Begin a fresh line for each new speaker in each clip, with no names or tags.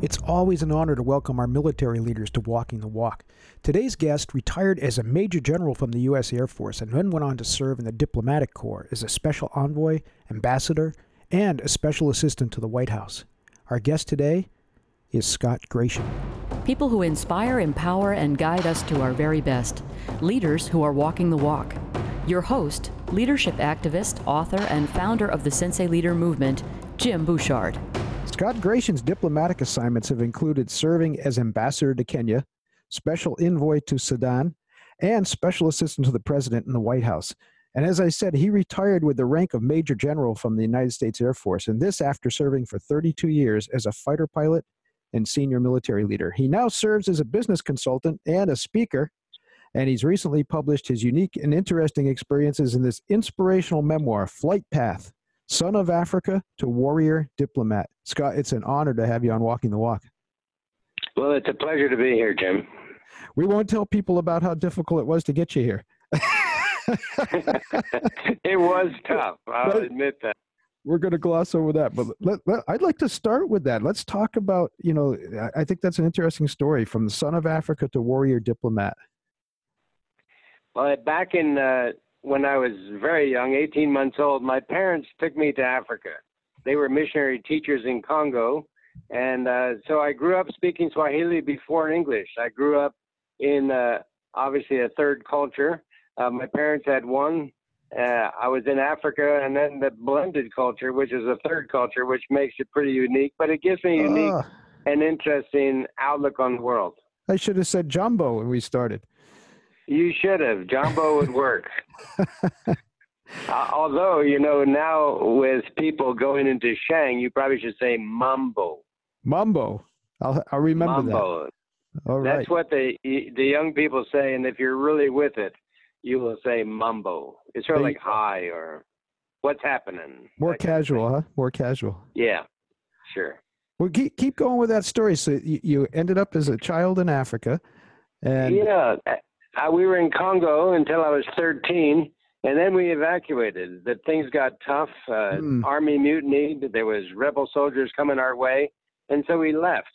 It's always an honor to welcome our military leaders to Walking the Walk. Today's guest retired as a Major General from the U.S. Air Force and then went on to serve in the Diplomatic Corps as a Special Envoy, Ambassador, and a Special Assistant to the White House. Our guest today is Scott Gration.
People who inspire, empower, and guide us to our very best. Leaders who are walking the walk. Your host, leadership activist, author, and founder of the Sensei Leader Movement, Jim Bouchard.
Scott Gration's diplomatic assignments have included serving as ambassador to Kenya, special envoy to Sudan, and special assistant to the president in the White House. And as I said, he retired with the rank of Major General from the United States Air Force, and this after serving for 32 years as a fighter pilot and senior military leader. He now serves as a business consultant and a speaker, and he's recently published his unique and interesting experiences in this inspirational memoir, Flight Path son of Africa to warrior diplomat. Scott, it's an honor to have you on Walking the Walk.
Well, it's a pleasure to be here, Jim.
We won't tell people about how difficult it was to get you here.
it was tough. I'll but admit that.
We're going to gloss over that, but let, let, I'd like to start with that. Let's talk about, you know, I think that's an interesting story from the son of Africa to warrior diplomat.
Well, back in uh, when I was very young, 18 months old, my parents took me to Africa. They were missionary teachers in Congo. And uh, so I grew up speaking Swahili before English. I grew up in uh, obviously a third culture. Uh, my parents had one. Uh, I was in Africa, and then the blended culture, which is a third culture, which makes it pretty unique. But it gives me a unique uh, and interesting outlook on the world.
I should have said jambo when we started.
You should have. Jambo would work. uh, although, you know, now with people going into Sheng, you probably should say Mambo.
Mambo. I'll, I'll remember
Mambo.
that. All right.
That's what the the young people say, and if you're really with it, you will say Mambo. It's sort of like hi or what's happening.
More casual, huh? More casual.
Yeah, sure.
Well, keep keep going with that story. So you, you ended up as a child in Africa, and
yeah, uh, we were in Congo until I was 13, and then we evacuated. That things got tough. Uh, mm. Army mutiny. There was rebel soldiers coming our way, and so we left.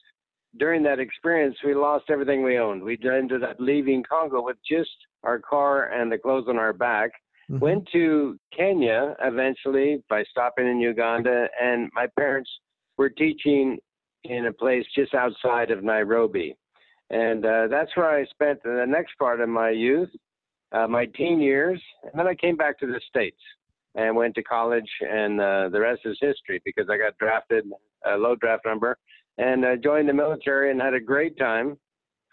During that experience, we lost everything we owned. We ended up leaving Congo with just our car and the clothes on our back. Mm-hmm. Went to Kenya eventually by stopping in Uganda, and my parents were teaching in a place just outside of Nairobi. And uh, that's where I spent the next part of my youth, uh, my teen years. And then I came back to the States and went to college, and uh, the rest is history because I got drafted, a low draft number, and uh, joined the military and had a great time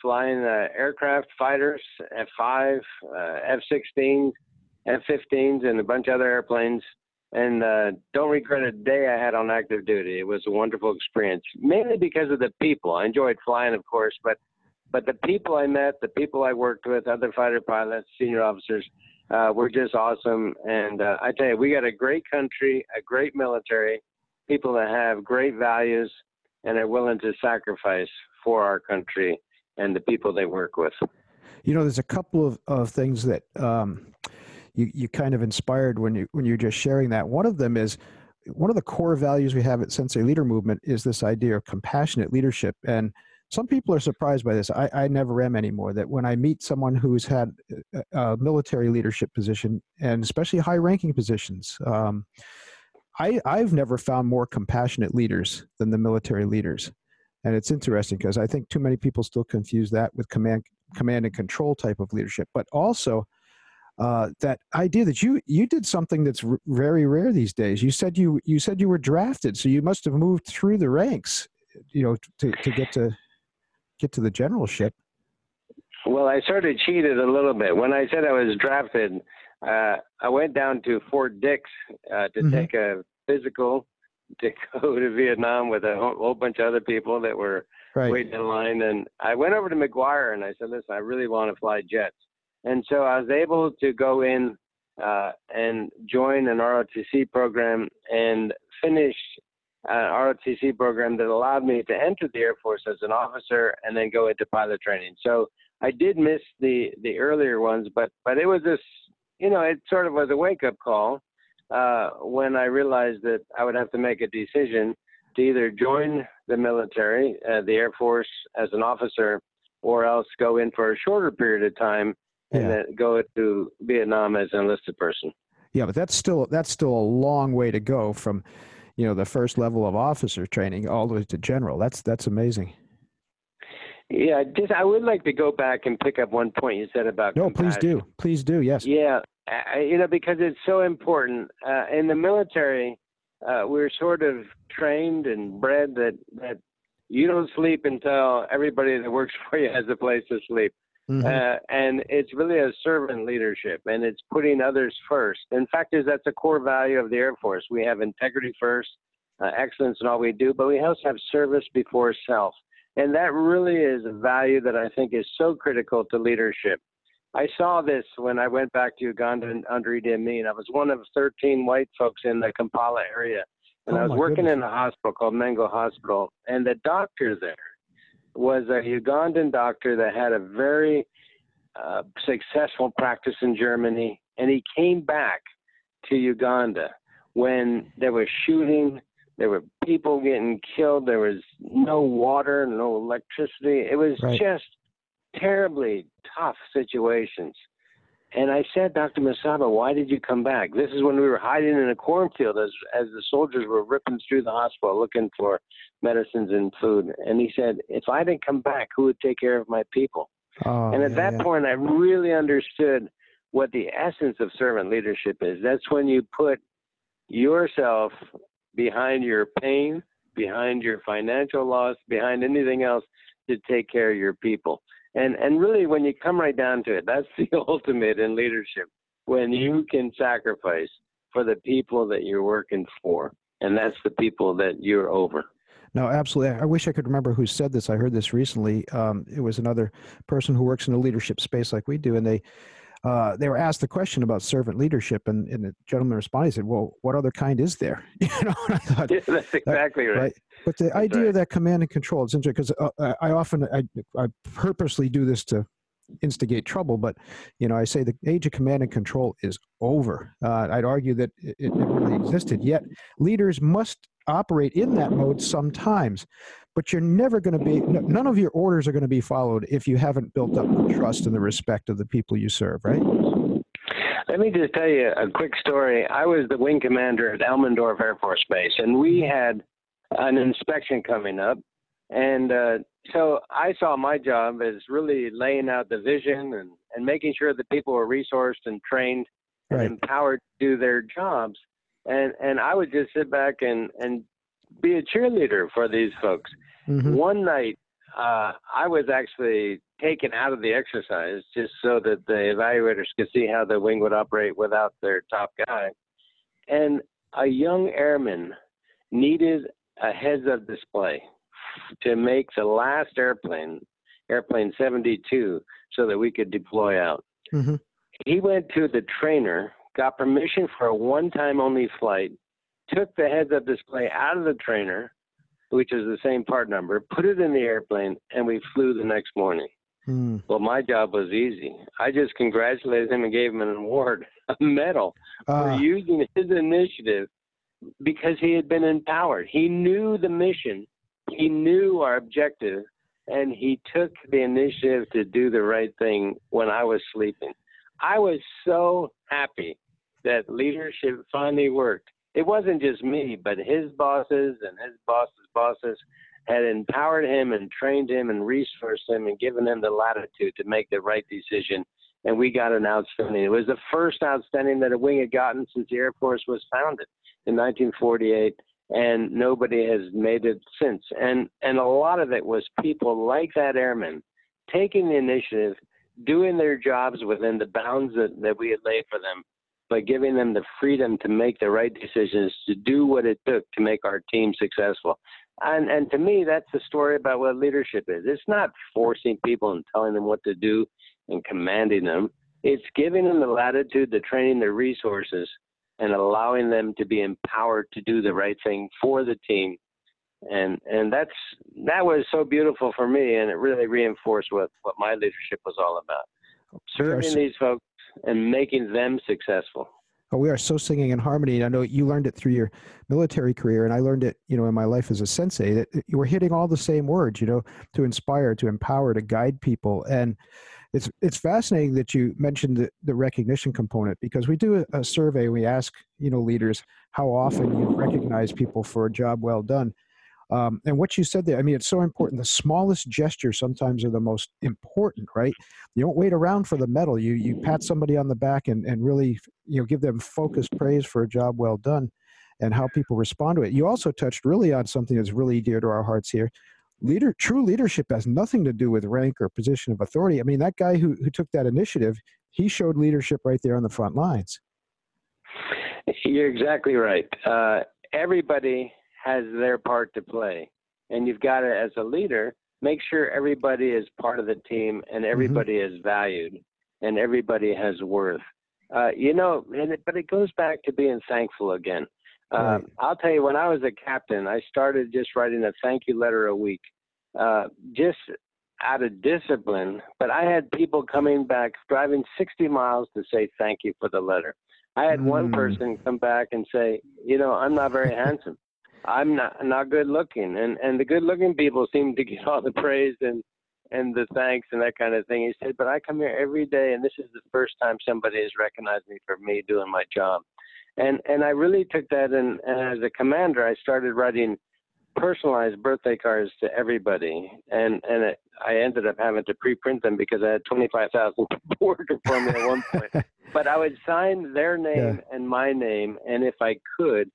flying uh, aircraft, fighters, F-5, uh, F 16, F-15s, and a bunch of other airplanes. And uh, don't regret a day I had on active duty. It was a wonderful experience, mainly because of the people. I enjoyed flying, of course, but but the people I met, the people I worked with, other fighter pilots, senior officers, uh, were just awesome. And uh, I tell you, we got a great country, a great military, people that have great values and are willing to sacrifice for our country and the people they work with.
You know, there's a couple of, of things that um, you, you kind of inspired when you when you're just sharing that. One of them is one of the core values we have at Sensei Leader Movement is this idea of compassionate leadership. And some people are surprised by this. I, I never am anymore. That when I meet someone who's had a, a military leadership position and especially high ranking positions, um, I, I've never found more compassionate leaders than the military leaders. And it's interesting because I think too many people still confuse that with command, command and control type of leadership. But also, uh, that idea that you you did something that's r- very rare these days. You said you you said you were drafted, so you must have moved through the ranks, you know, to, to get to get to the generalship.
Well, I sort of cheated a little bit. When I said I was drafted, uh, I went down to Fort Dix uh, to mm-hmm. take a physical to go to Vietnam with a whole, bunch of other people that were right. waiting in line. And I went over to McGuire and I said, listen, I really want to fly jets. And so I was able to go in uh, and join an ROTC program and finish an ROTC program that allowed me to enter the Air Force as an officer and then go into pilot training. So I did miss the the earlier ones, but but it was this, you know, it sort of was a wake up call uh, when I realized that I would have to make a decision to either join the military, uh, the Air Force as an officer, or else go in for a shorter period of time and
Yeah.
then go to Vietnam as an enlisted person.
Yeah, but that's still that's still a long way to go from, you know, the first level of officer training all the way to general. That's that's amazing.
Yeah, just I would like to go back and pick up one point you said about
No, please do. Please do. Yes.
Yeah, I, you know, because it's so important. Uh, in the military, uh, we're sort of trained and bred that that you don't sleep until everybody that works for you has a place to sleep.
Mhm.
Uh, and it's really a servant leadership, and it's putting others first. In fact, is that's a core value of the Air Force. We have integrity first, uh, excellence in all we do, but we also have service before self, and that really is a value that I think is so critical to leadership. I saw this when I went back to Uganda under Idi Amin. I was one of 13 white folks in the Kampala area, and
Oh,
I was working
goodness.
in a hospital called Mengo Hospital, and the doctor there was a Ugandan doctor that had a very uh, successful practice in Germany, and he came back to Uganda when there was shooting, there were people getting killed, there was no water, no electricity. It was
Right.
just terribly tough situations. And I said, Dr. Masaba, why did you come back? This is when we were hiding in a cornfield as as the soldiers were ripping through the hospital looking for medicines and food. And he said, if I didn't come back, who would take care of my people?
Oh,
and at
yeah,
that
yeah.
point, I really understood what the essence of servant leadership is. That's when you put yourself behind your pain, behind your financial loss, behind anything else to take care of your people. And and really, when you come right down to it, that's the ultimate in leadership. When you can sacrifice for the people that you're working for, and that's the people that you're over.
No, absolutely. I wish I could remember who said this. I heard this recently. Um, it was another person who works in a leadership space like we do, and they uh, they were asked the question about servant leadership, and, and the gentleman responded, he said, "Well, what other kind is there?" You know, and I thought,
Yeah, that's exactly right.
right. But the
That's
idea
right.
that command and control, it's interesting because uh, I I often I, I purposely do this to instigate trouble, but you know I say the age of command and control is over. Uh, I'd argue that it, it never really existed. Yet leaders must operate in that mode sometimes, but you're never going to be. None of your orders are going to be followed if you haven't built up the trust and the respect of the people you serve. Right?
Let me just tell you a quick story. I was the wing commander at Elmendorf Air Force Base, and we had an inspection coming up. And uh, so I saw my job as really laying out the vision and, and making sure that people were resourced and trained and
Right.
empowered to do their jobs. And and I would just sit back and, and be a cheerleader for these folks.
Mhm.
One night, uh, I was actually taken out of the exercise just so that the evaluators could see how the wing would operate without their top guy. And a young airman needed a heads up display to make the last airplane, airplane 72, so that we could deploy out.
Mhm.
He went to the trainer, got permission for a one time only flight, took the heads up display out of the trainer, which is the same part number, put it in the airplane, and we flew the next morning.
Mm.
Well, my job was easy. I just congratulated him and gave him an award, a medal for
Ah,
using his initiative because he had been empowered. He knew the mission, he knew our objective, and he took the initiative to do the right thing when I was sleeping. I was so happy that leadership finally worked. It wasn't just me, but his bosses and his boss's bosses had empowered him and trained him and resourced him and given him the latitude to make the right decision. And we got an outstanding. It was the first outstanding that a wing had gotten since the Air Force was founded in 1948, and nobody has made it since. And and a lot of it was people like that airman taking the initiative, doing their jobs within the bounds that, that we had laid for them, but giving them the freedom to make the right decisions, to do what it took to make our team successful. And and to me, that's the story about what leadership is. It's not forcing people and telling them what to do and commanding them. It's giving them the latitude, the training, the resources, and allowing them to be empowered to do the right thing for the team. And and that's that was so beautiful for me, and it really reinforced what what my leadership was all about. Serving these folks and making them successful.
Oh, we are so singing in harmony. I know you learned it through your military career, and I learned it, you know, in my life as a sensei. That you were hitting all the same words, you know, to inspire, to empower, to guide people. And it's it's fascinating that you mentioned the, the recognition component because we do a, a survey. We ask, you know, leaders how often you recognize people for a job well done. Um, and what you said there, I mean, it's so important. The smallest gestures sometimes are the most important, right? You don't wait around for the medal. You you pat somebody on the back and, and really you know give them focused praise for a job well done, and how people respond to it. You also touched really on something that's really dear to our hearts here. Leader, true leadership has nothing to do with rank or position of authority. I mean, that guy who who took that initiative, he showed leadership right there on the front lines.
You're exactly right. Uh, everybody has their part to play. And you've got to, as a leader, make sure everybody is part of the team and mm-hmm. everybody mm-hmm. is valued and everybody has worth. Uh, you know, and it, but it goes back to being thankful again. Uh, right. I'll tell you, when I was a captain, I started just writing a thank you letter a week, uh, just out of discipline. But I had people coming back, driving 60 miles to say thank you for the letter. I had mm. one person come back and say, you know, I'm not very handsome. I'm not not good looking, and and the good looking people seem to get all the praise and and the thanks and that kind of thing. He said, but I come here every day, and this is the first time somebody has recognized me for me doing my job, and and I really took that and, and as a commander, I started writing personalized birthday cards to everybody, and and it, I ended up having to pre-print them because I had 25,000 people working for me at one point. but I would sign their name yeah. and my name, and if I could,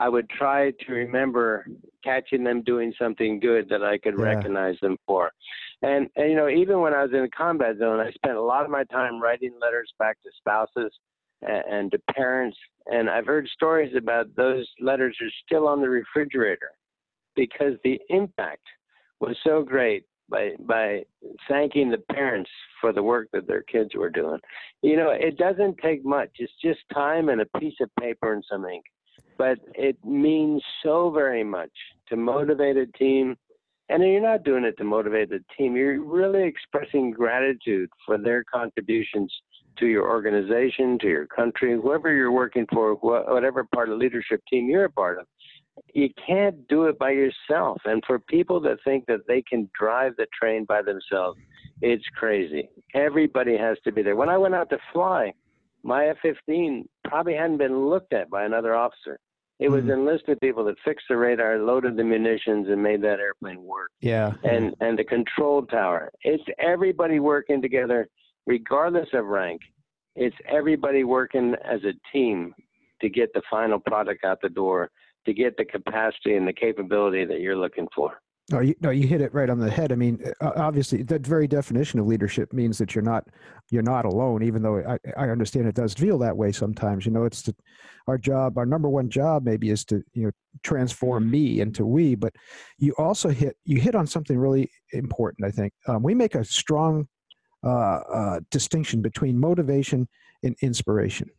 I would try to remember catching them doing something good that I could yeah. recognize them for. And, and, you know, even when I was in the combat zone, I spent a lot of my time writing letters back to spouses and, and to parents. And I've heard stories about those letters are still on the refrigerator because the impact was so great by by thanking the parents for the work that their kids were doing. You know, it doesn't take much. It's just time and a piece of paper and some ink but it means so very much to motivate a team. And you're not doing it to motivate the team. You're really expressing gratitude for their contributions to your organization, to your country, whoever you're working for, whatever part of leadership team you're a part of. You can't do it by yourself. And for people that think that they can drive the train by themselves, it's crazy. Everybody has to be there. When I went out to fly, my F 15 probably hadn't been looked at by another officer. It was mm. enlisted people that fixed the radar, loaded the munitions, and made that airplane work.
Yeah.
And and the control tower. It's everybody working together, regardless of rank. It's everybody working as a team to get the final product out the door, to get the capacity and the capability that you're looking for.
No, you, no, you hit it right on the head. I mean, obviously, that very definition of leadership means that you're not you're not alone. Even though I, I understand it does feel that way sometimes. You know, it's to, our job, our number one job, maybe, is to you know transform me into we. But you also hit you hit on something really important. I think um, we make a strong uh, uh, distinction between motivation and inspiration.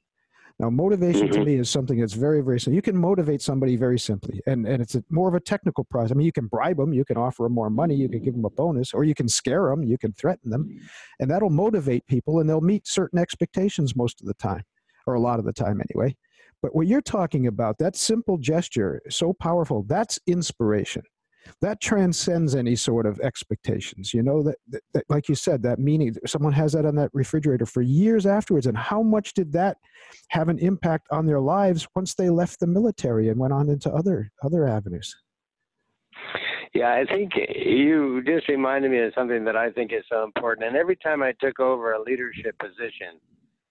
Now, motivation mm-hmm. to me is something that's very, very simple. You can motivate somebody very simply, and, and it's a, more of a technical process. I mean, you can bribe them, you can offer them more money, you can give them a bonus, or you can scare them, you can threaten them, and that'll motivate people, and they'll meet certain expectations most of the time, or a lot of the time anyway. But what you're talking about, that simple gesture, so powerful, that's inspiration that transcends any sort of expectations you know that, that, that, like you said that meaning someone has that on that refrigerator for years afterwards and how much did that have an impact on their lives once they left the military and went on into other other avenues?
Yeah i think you just reminded me of something that i think is so important and every time i took over a leadership position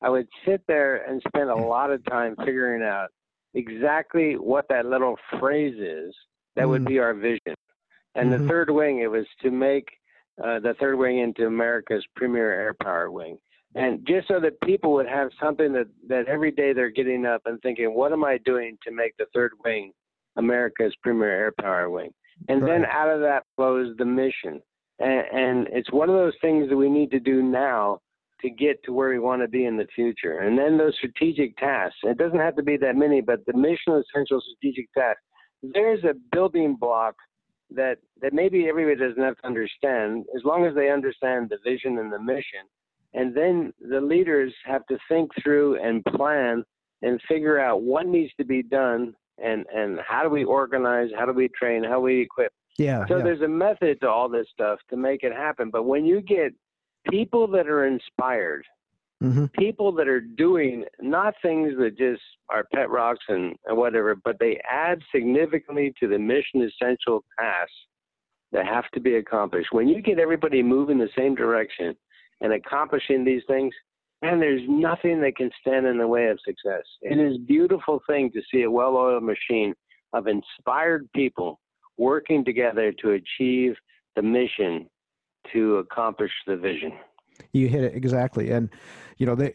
i would sit there and spend a mm. lot of time figuring out exactly what that little phrase is that mm. would be our vision. And mm-hmm. the third wing, it was to make uh, the third wing into America's premier air power wing. And just so that people would have something that, that every day they're getting up and thinking, what am I doing to make the third wing America's premier air power wing? And right. then out of that flows the mission. And, and it's one of those things that we need to do now to get to where we want to be in the future. And then those strategic tasks, it doesn't have to be that many, but the mission essential strategic tasks, there's a building block that that maybe everybody doesn't have to understand as long as they understand the vision and the mission and then the leaders have to think through and plan and figure out what needs to be done and and how do we organize, how do we train, how do we equip.
Yeah.
So
yeah.
there's a method to all this stuff to make it happen. But when you get people that are inspired,
mm-hmm.
people that are doing not things that just are pet rocks and, and whatever, but they add significantly to the mission essential tasks that have to be accomplished. When you get everybody moving the same direction and accomplishing these things, and there's nothing that can stand in the way of success. It is a beautiful thing to see a well-oiled machine of inspired people working together to achieve the mission to accomplish the vision.
You hit it exactly, and you know they.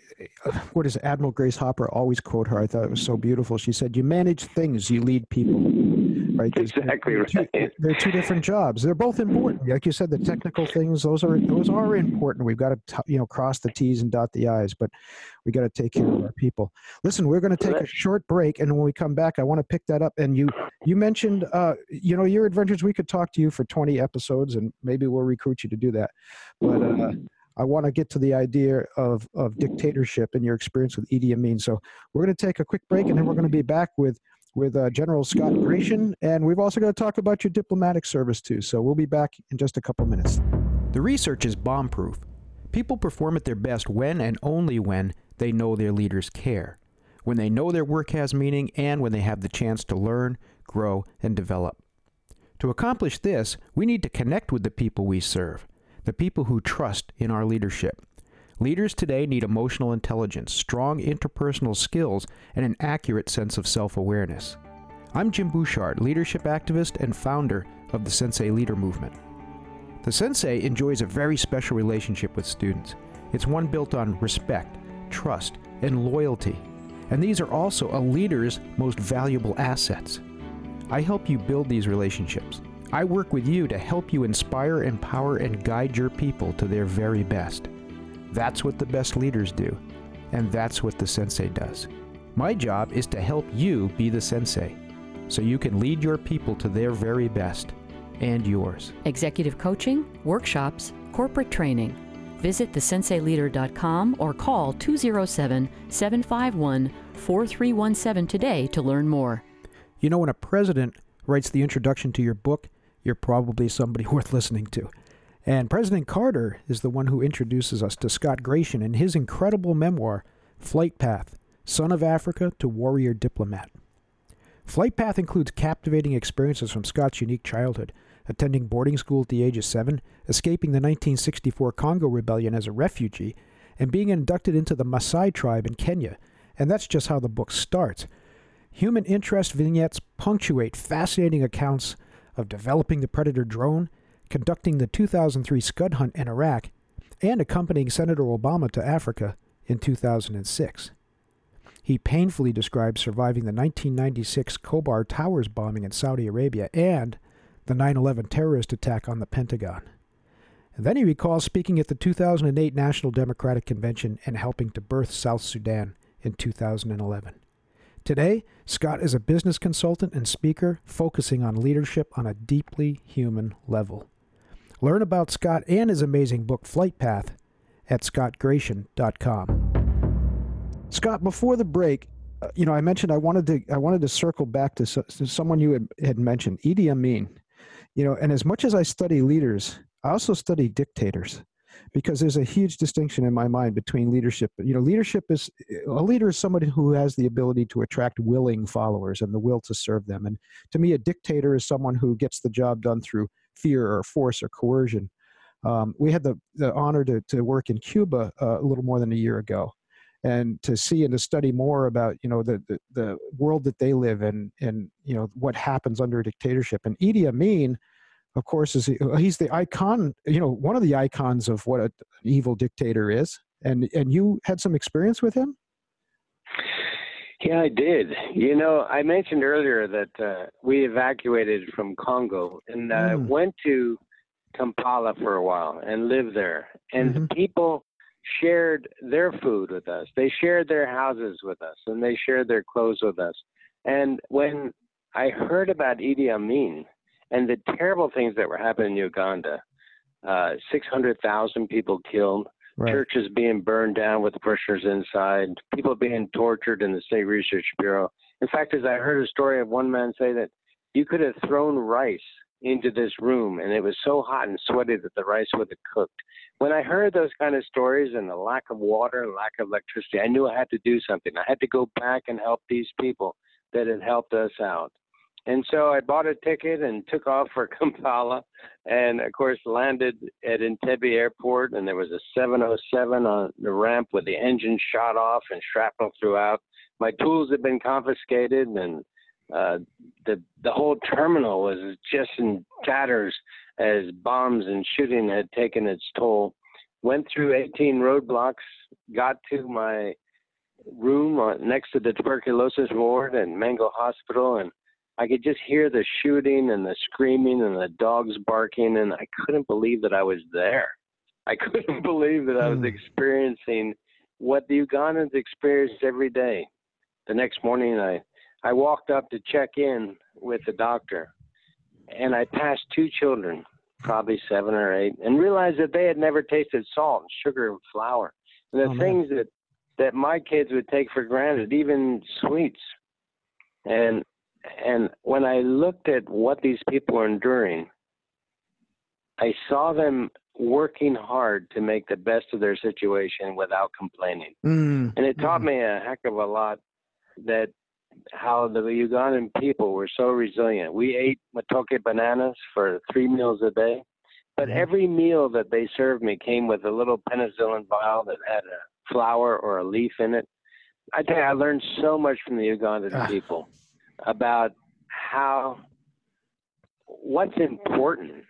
what does Admiral Grace Hopper always quote her? I thought it was so beautiful. She said, "You manage things, you lead people." right?
Exactly
they're,
right.
Two, they're two different jobs. They're both important. Like you said, the technical things those are those are important. We've got to you know cross the T's and dot the I's, but we got to take care of our people. Listen, we're going to take a short break, and when we come back, I want to pick that up. And you you mentioned uh, you know your adventures. We could talk to you for twenty episodes, and maybe we'll recruit you to do that. But uh, I want to get to the idea of, of dictatorship and your experience with Idi Amin. So we're going to take a quick break and then we're going to be back with with uh, General Scott Gration, and we've also got to talk about your diplomatic service too. So we'll be back in just a couple minutes.
The research is bomb proof. People perform at their best when and only when they know their leaders care, when they know their work has meaning, and when they have the chance to learn, grow, and develop. To accomplish this, we need to connect with the people we serve, the people who trust in our leadership. Leaders today need emotional intelligence, strong interpersonal skills, and an accurate sense of self awareness. I'm Jim Bouchard, leadership activist and founder of the Sensei Leader Movement. The Sensei enjoys a very special relationship with students. It's one built on respect, trust, and loyalty. And these are also a leader's most valuable assets. I help you build these relationships. I work with you to help you inspire, empower, and guide your people to their very best. That's what the best leaders do, and that's what the sensei does. My job is to help you be the sensei so you can lead your people to their very best and yours.
Executive coaching, workshops, corporate training. Visit thesenseileader.com or call 207 751 4317 today to learn more.
You know, when a president writes the introduction to your book, you're probably somebody worth listening to. And President Carter is the one who introduces us to Scott Gration in his incredible memoir, Flight Path Son of Africa to Warrior Diplomat. Flight Path includes captivating experiences from Scott's unique childhood, attending boarding school at the age of seven, escaping the 1964 Congo Rebellion as a refugee, and being inducted into the Maasai tribe in Kenya. And that's just how the book starts. Human interest vignettes punctuate fascinating accounts of developing the Predator drone conducting the 2003 Scud hunt in Iraq, and accompanying Senator Obama to Africa in 2006. He painfully describes surviving the 1996 Khobar Towers bombing in Saudi Arabia and the 9 11 terrorist attack on the Pentagon. Then he recalls speaking at the 2008 National Democratic Convention and helping to birth South Sudan in 2011. Today, Scott is a business consultant and speaker focusing on leadership on a deeply human level. Learn about Scott and his amazing book, Flight Path, at scottgration.com.
Scott, before the break, uh, you know, I mentioned I wanted to I wanted to circle back to, so, to someone you had, had mentioned, Idi Amin. You know, and as much as I study leaders, I also study dictators because there's a huge distinction in my mind between leadership. You know, leadership is a leader is somebody who has the ability to attract willing followers and the will to serve them. And to me, a dictator is someone who gets the job done through fear or force or coercion. Um, we had the, the honor to, to work in Cuba uh, a little more than a year ago and to see and to study more about you know the, the, the world that they live in and you know what happens under a dictatorship and Idi Amin of course is he's the icon you know one of the icons of what a, an evil dictator is and and you had some experience with him
yeah, I did. You know, I mentioned earlier that uh, we evacuated from Congo and uh, mm. went to Kampala for a while and lived there. And mm-hmm. the people shared their food with us. They shared their houses with us, and they shared their clothes with us. And when I heard about Idi Amin and the terrible things that were happening in Uganda, uh, 600,000 people killed, right. churches being burned down with prisoners inside, people being tortured in the State Research Bureau. In fact, as I heard a story of one man say that you could have thrown rice into this room and it was so hot and sweaty that the rice would have cooked. When I heard those kind of stories and the lack of water and lack of electricity, I knew I had to do something. I had to go back and help these people that had helped us out. And so I bought a ticket and took off for Kampala, and of course landed at Entebbe Airport. And there was a 707 on the ramp with the engine shot off and shrapnel throughout. My tools had been confiscated, and uh, the the whole terminal was just in tatters as bombs and shooting had taken its toll. Went through 18 roadblocks, got to my room next to the tuberculosis ward at Mengo Hospital, and I could just hear the shooting and the screaming and the dogs barking, and I couldn't believe that I was there. I couldn't believe that I was hmm. experiencing what the Ugandans experience every day. The next morning, I I walked up to check in with the doctor, and I passed two children, probably seven or eight, and realized that they had never tasted salt and sugar and flour, and the oh, things that that my kids would take for granted, even sweets. And and when I looked at what these people are enduring, I saw them working hard to make the best of their situation without complaining. Mm. And it taught mm. me a heck of a lot that how the Ugandan people were so resilient. We ate matoke bananas for three meals a day, but mm. every meal that they served me came with a little penicillin vial that had a flower or a leaf in it. I tell you, I learned so much from the Ugandan ah. people about how what's important.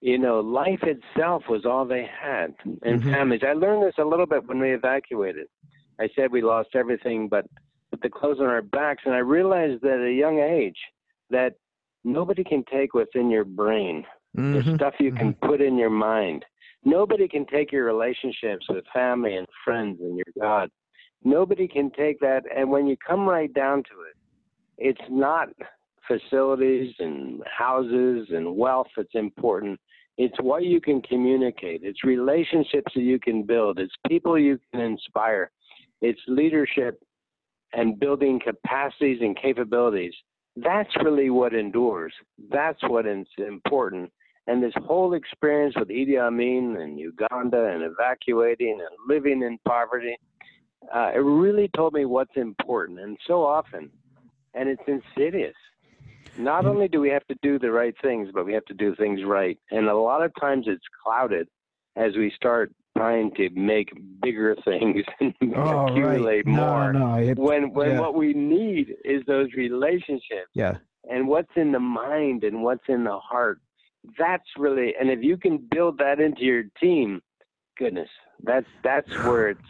You know, life itself was all they had, and mm-hmm. families. I learned this a little bit when we evacuated. I said we lost everything, but the clothes on our backs, and I realized at a young age that nobody can take what's in your brain, mm-hmm. the stuff you can mm-hmm. put in your mind. Nobody can take your relationships with family and friends and your God. Nobody can take that. And when you come right down to it, it's not facilities and houses and wealth that's important. It's what you can communicate. It's relationships that you can build. It's people you can inspire. It's leadership and building capacities and capabilities. That's really what endures. That's what is important. And this whole experience with Idi Amin and Uganda and evacuating and living in poverty, uh, it really told me what's important. And so often, and it's insidious. Not mm. only do we have to do the right things, but we have to do things right. And a lot of times it's clouded as we start trying to make bigger things and oh, accumulate
right.
more.
No, no, it,
when when yeah. what we need is those relationships.
Yeah.
And what's in the mind and what's in the heart. That's really and if you can build that into your team, goodness, that's that's where it's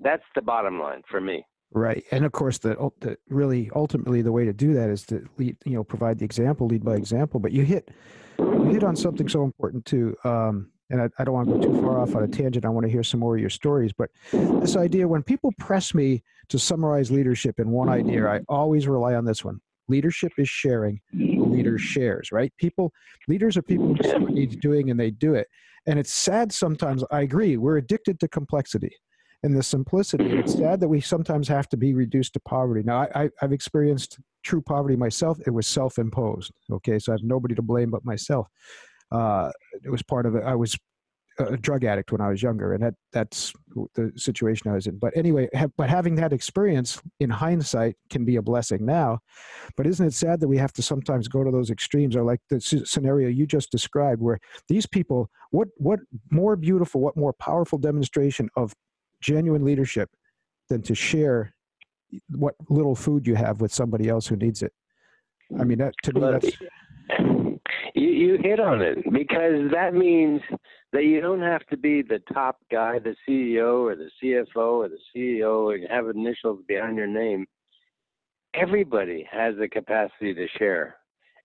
that's the bottom line for me.
Right, and of course, the, the really ultimately the way to do that is to lead, you know, provide the example, lead by example. But you hit you hit on something so important too. Um, and I, I, don't want to go too far off on a tangent. I want to hear some more of your stories. But this idea, when people press me to summarize leadership in one idea, I always rely on this one. Leadership is sharing. Leader shares, right? People, leaders are people who needs doing and they do it. And it's sad sometimes. I agree. We're addicted to complexity and the simplicity. It's sad that we sometimes have to be reduced to poverty. Now, I, I, I've experienced true poverty myself. It was self-imposed. Okay, so I have nobody to blame but myself uh, it was part of it. I was a drug addict when I was younger, and that that's the situation I was in. But anyway, have, but having that experience in hindsight can be a blessing now. But isn't it sad that we have to sometimes go to those extremes, or like the scenario you just described, where these people, what what more beautiful, what more powerful demonstration of genuine leadership than to share what little food you have with somebody else who needs it? I mean, that to me, that's
you, you hit on it because that means that you don't have to be the top guy, the CEO or the CFO or the CEO, and have initials behind your name. Everybody has the capacity to share.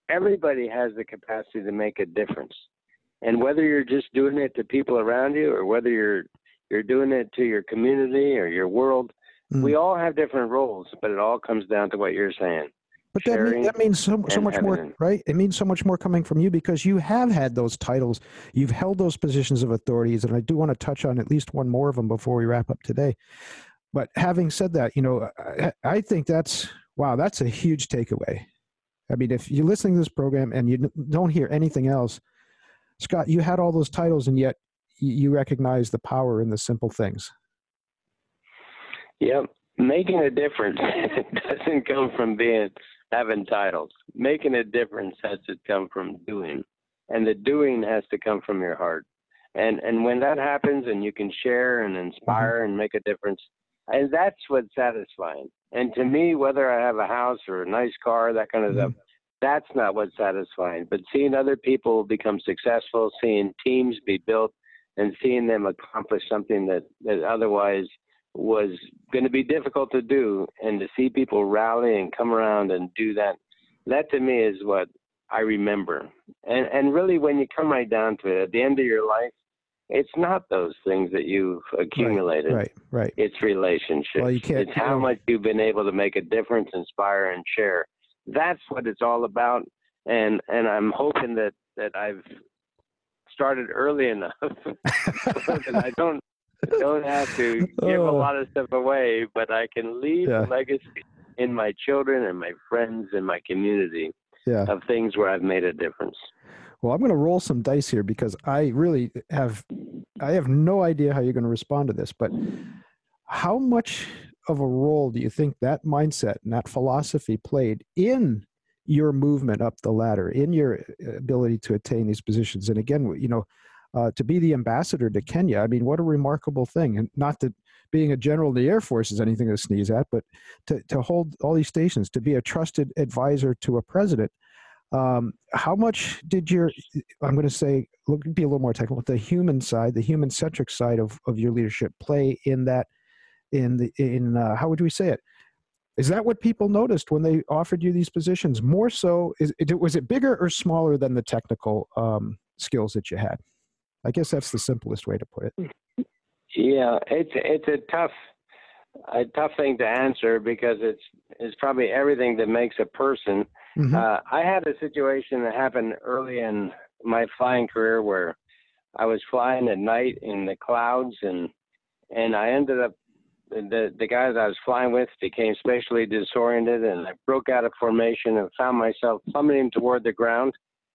Everybody has the capacity to make a difference. And whether you're just doing it to people around you or whether you're you're doing it to your community or your world, mm. we all have different roles, but it all comes down to what you're saying.
But that, mean, that means so, so much more, right? It means so much more coming from you because you have had those titles. You've held those positions of authorities. And I do want to touch on at least one more of them before we wrap up today. But having said that, you know, I, I think that's, wow, that's a huge takeaway. I mean, if you're listening to this program and you don't hear anything else, Scott, you had all those titles and yet you recognize the power in the simple things.
Yep. Making a difference doesn't come from being having titles. Making a difference has to come from doing. And the doing has to come from your heart. And and when that happens and you can share and inspire mm-hmm. and make a difference, and that's what's satisfying. And to me, whether I have a house or a nice car, that kind of mm-hmm. stuff, that's not what's satisfying. But seeing other people become successful, seeing teams be built, and seeing them accomplish something that, that otherwise was going to be difficult to do, and to see people rally and come around and do that, that to me is what I remember. And and really, when you come right down to it, at the end of your life, it's not those things that you've accumulated.
Right, right. right.
It's relationships. Well, you can't, it's how much you've been able to make a difference, inspire, and share. That's what it's all about. And and I'm hoping that that I've started early enough I don't don't have to give oh. a lot of stuff away, but I can leave yeah. a legacy in my children and my friends and my community yeah. of things where I've made a difference.
Well, I'm going to roll some dice here because I really have I have no idea how you're going to respond to this, but how much of a role do you think that mindset and that philosophy played in your movement up the ladder, in your uh, ability to attain these positions? And again, you know, uh, to be the ambassador to Kenya, I mean, what a remarkable thing. And not that being a general in the Air Force is anything to sneeze at, but to, to hold all these stations, to be a trusted advisor to a president um, how much did your, I'm going to say, look, be a little more technical, the human side, the human centric side of, of your leadership play in that, in the, in, uh, how would we say it? Is that what people noticed when they offered you these positions? More so, is it, was it bigger or smaller than the technical um, skills that you had? I guess that's the simplest way to put it.
Yeah, it's it's a tough a tough thing to answer because it's it's probably everything that makes a person. Mm-hmm. Uh, I had a situation that happened early in my flying career where I was flying at night in the clouds and and I ended up the the guys I was flying with became spatially disoriented and I broke out of formation and found myself plummeting toward the ground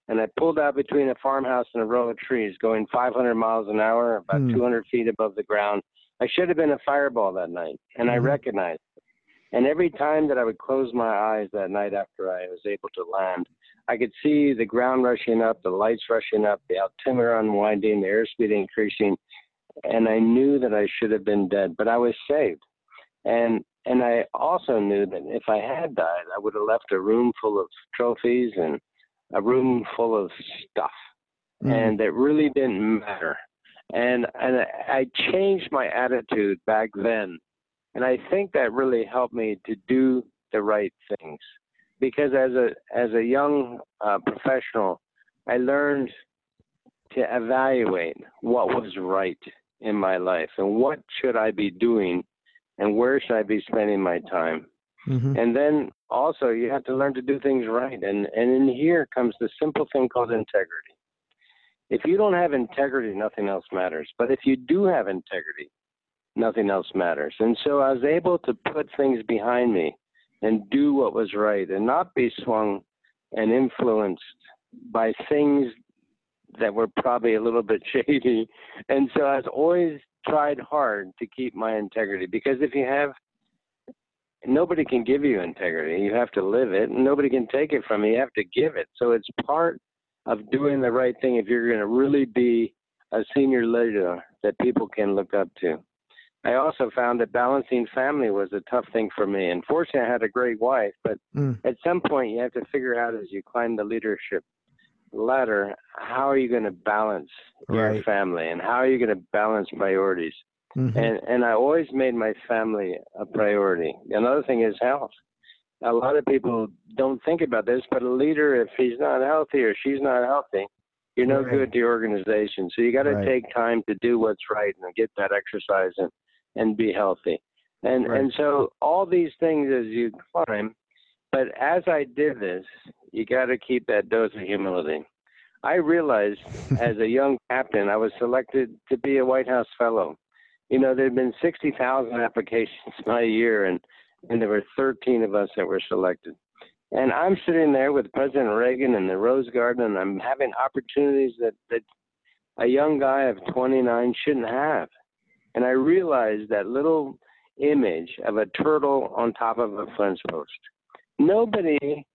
and I pulled out between a farmhouse and a row of trees going 500 miles an hour about mm. 200 feet above the ground I should have been a fireball that night, and mm-hmm. I recognized it. And every time that I would close my eyes that night after I was able to land, I could see the ground rushing up, the lights rushing up, the altimeter unwinding, the airspeed increasing, and I knew that I should have been dead, but I was saved. And and I also knew that if I had died, I would have left a room full of trophies and a room full of stuff, mm. and it really didn't matter. And and I changed my attitude back then, and I think that really helped me to do the right things, because as a as a young uh, professional, I learned to evaluate what was right in my life and what should I be doing, and where should I be spending my time. Mm-hmm. And then also you have to learn to do things right, and and in here comes the simple thing called integrity if you don't have integrity, nothing else matters. But if you do have integrity, nothing else matters. And so I was able to put things behind me and do what was right and not be swung and influenced by things that were probably a little bit shady. And so I've always tried hard to keep my integrity because if you have nobody can give you integrity. You have to live it. And nobody can take it from you. You have to give it. So it's part of doing the right thing if you're going to really be a senior leader that people can look up to. I also found that balancing family was a tough thing for me. And fortunately, I had a great wife, but mm. at some point you have to figure out as you climb the leadership ladder, how are you going to balance right. your family and how are you going to balance priorities? Mm-hmm. And and I always made my family a priority. Another thing is health a lot of people don't think about this, but a leader, if he's not healthy or she's not healthy, you're no right. good to the organization. So you got to right. take time to do what's right and get that exercise and and be healthy. And and so all these things as you climb, But as I did this, you got to keep that dose of humility. I realized as a young captain, I was selected to be a White House Fellow. You know, there had been 60,000 applications my year, and, and there were 13 of us that were selected. And I'm sitting there with President Reagan in the Rose Garden, and I'm having opportunities that, that a young guy of 29 shouldn't have. And I realized that little image of a turtle on top of a fence post. Nobody,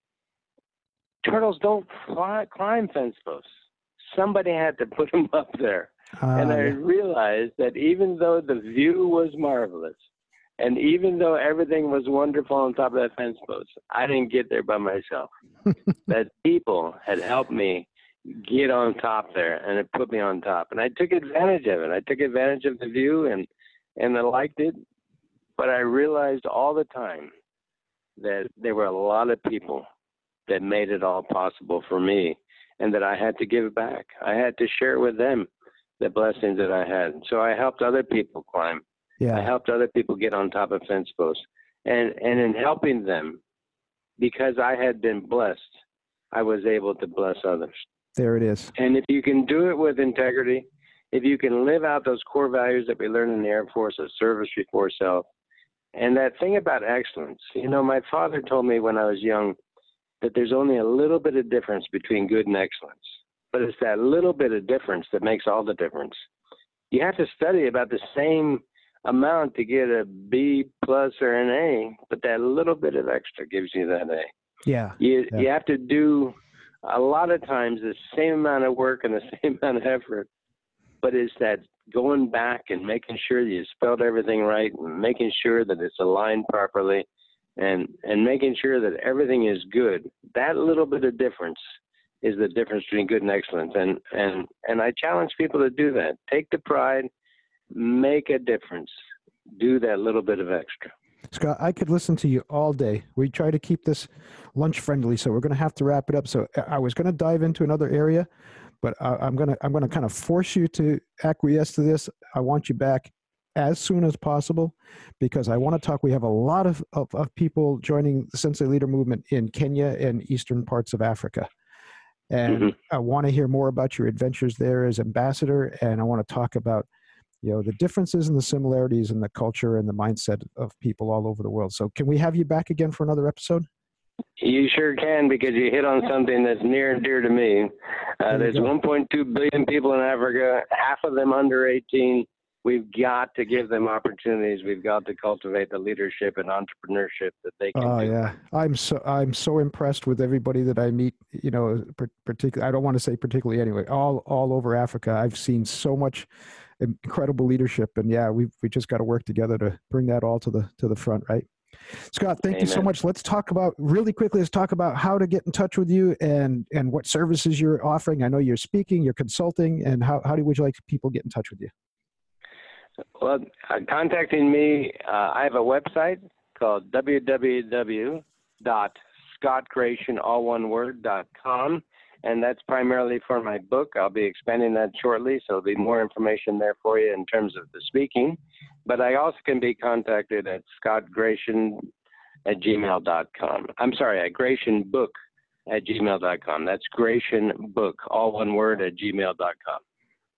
turtles don't fly, climb fence posts. Somebody had to put them up there. Uh, and I realized that even though the view was marvelous, and even though everything was wonderful on top of that fence post, I didn't get there by myself. that people had helped me get on top there, and it put me on top. And I took advantage of it. I took advantage of the view, and and I liked it. But I realized all the time that there were a lot of people that made it all possible for me, and that I had to give back. I had to share with them the blessings that I had. So I helped other people climb. Yeah. I helped other people get on top of fence posts. And and in helping them, because I had been blessed, I was able to bless others.
There it is.
And if you can do it with integrity, if you can live out those core values that we learn in the Air Force of service before self, and that thing about excellence, you know, my father told me when I was young that there's only a little bit of difference between good and excellence. But it's that little bit of difference that makes all the difference. You have to study about the same amount to get a B plus or an A, but that little bit of extra gives you that A.
Yeah.
You
yeah.
you have to do a lot of times the same amount of work and the same amount of effort, but it's that going back and making sure that you spelled everything right and making sure that it's aligned properly and and making sure that everything is good. That little bit of difference is the difference between good and excellent. And and and I challenge people to do that. Take the pride, make a difference. Do that little bit of extra.
Scott, I could listen to you all day. We try to keep this lunch friendly, so we're going to have to wrap it up. So I was going to dive into another area, but I, am going to I'm going to kind of force you to acquiesce to this. I want you back as soon as possible because I want to talk. We have a lot of, of, of people joining the Sensei Leader movement in Kenya and eastern parts of Africa. And mm-hmm. I want to hear more about your adventures there as ambassador. And I want to talk about you know the differences and the similarities in the culture and the mindset of people all over the world so can we have you back again for another episode
you sure can because you hit on something that's near and dear to me uh, there's 1.2 billion people in africa half of them under 18 we've got to give them opportunities we've got to cultivate the leadership and entrepreneurship that they can
oh do. yeah i'm so i'm so impressed with everybody that i meet you know particularly i don't want to say particularly anyway all all over africa i've seen so much incredible leadership. And yeah, we we just got to work together to bring that all to the to the front, right? Scott, thank Amen. you so much. Let's talk about really quickly. Let's talk about how to get in touch with you and and what services you're offering. I know you're speaking, you're consulting, and how how do would you like people get in touch with you?
Well, uh, contacting me, uh, I have a website called www.scottgration, all one dot com and that's primarily for my book. I'll be expanding that shortly, so there'll be more information there for you in terms of the speaking. But I also can be contacted at scottgration at gmail.com. I'm sorry, at grationbook at gmail.com. That's grationbook, all one word, at gmail.com.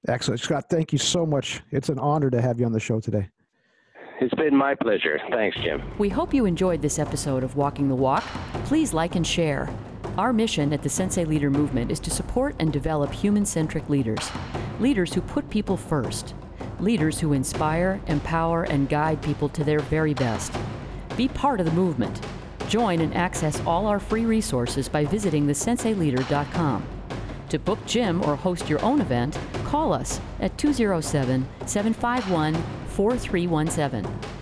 Excellent. Scott, thank you so much. It's an honor to have you on the show today.
It's been my pleasure. Thanks, Jim.
We hope you enjoyed this episode of Walking the Walk. Please like and share. Our mission at the Sensei Leader Movement is to support and develop human centric leaders, leaders who put people first, leaders who inspire, empower, and guide people to their very best. Be part of the movement. Join and access all our free resources by visiting thesenseileader.com. To book Jim or host your own event, call us at 207 751 4317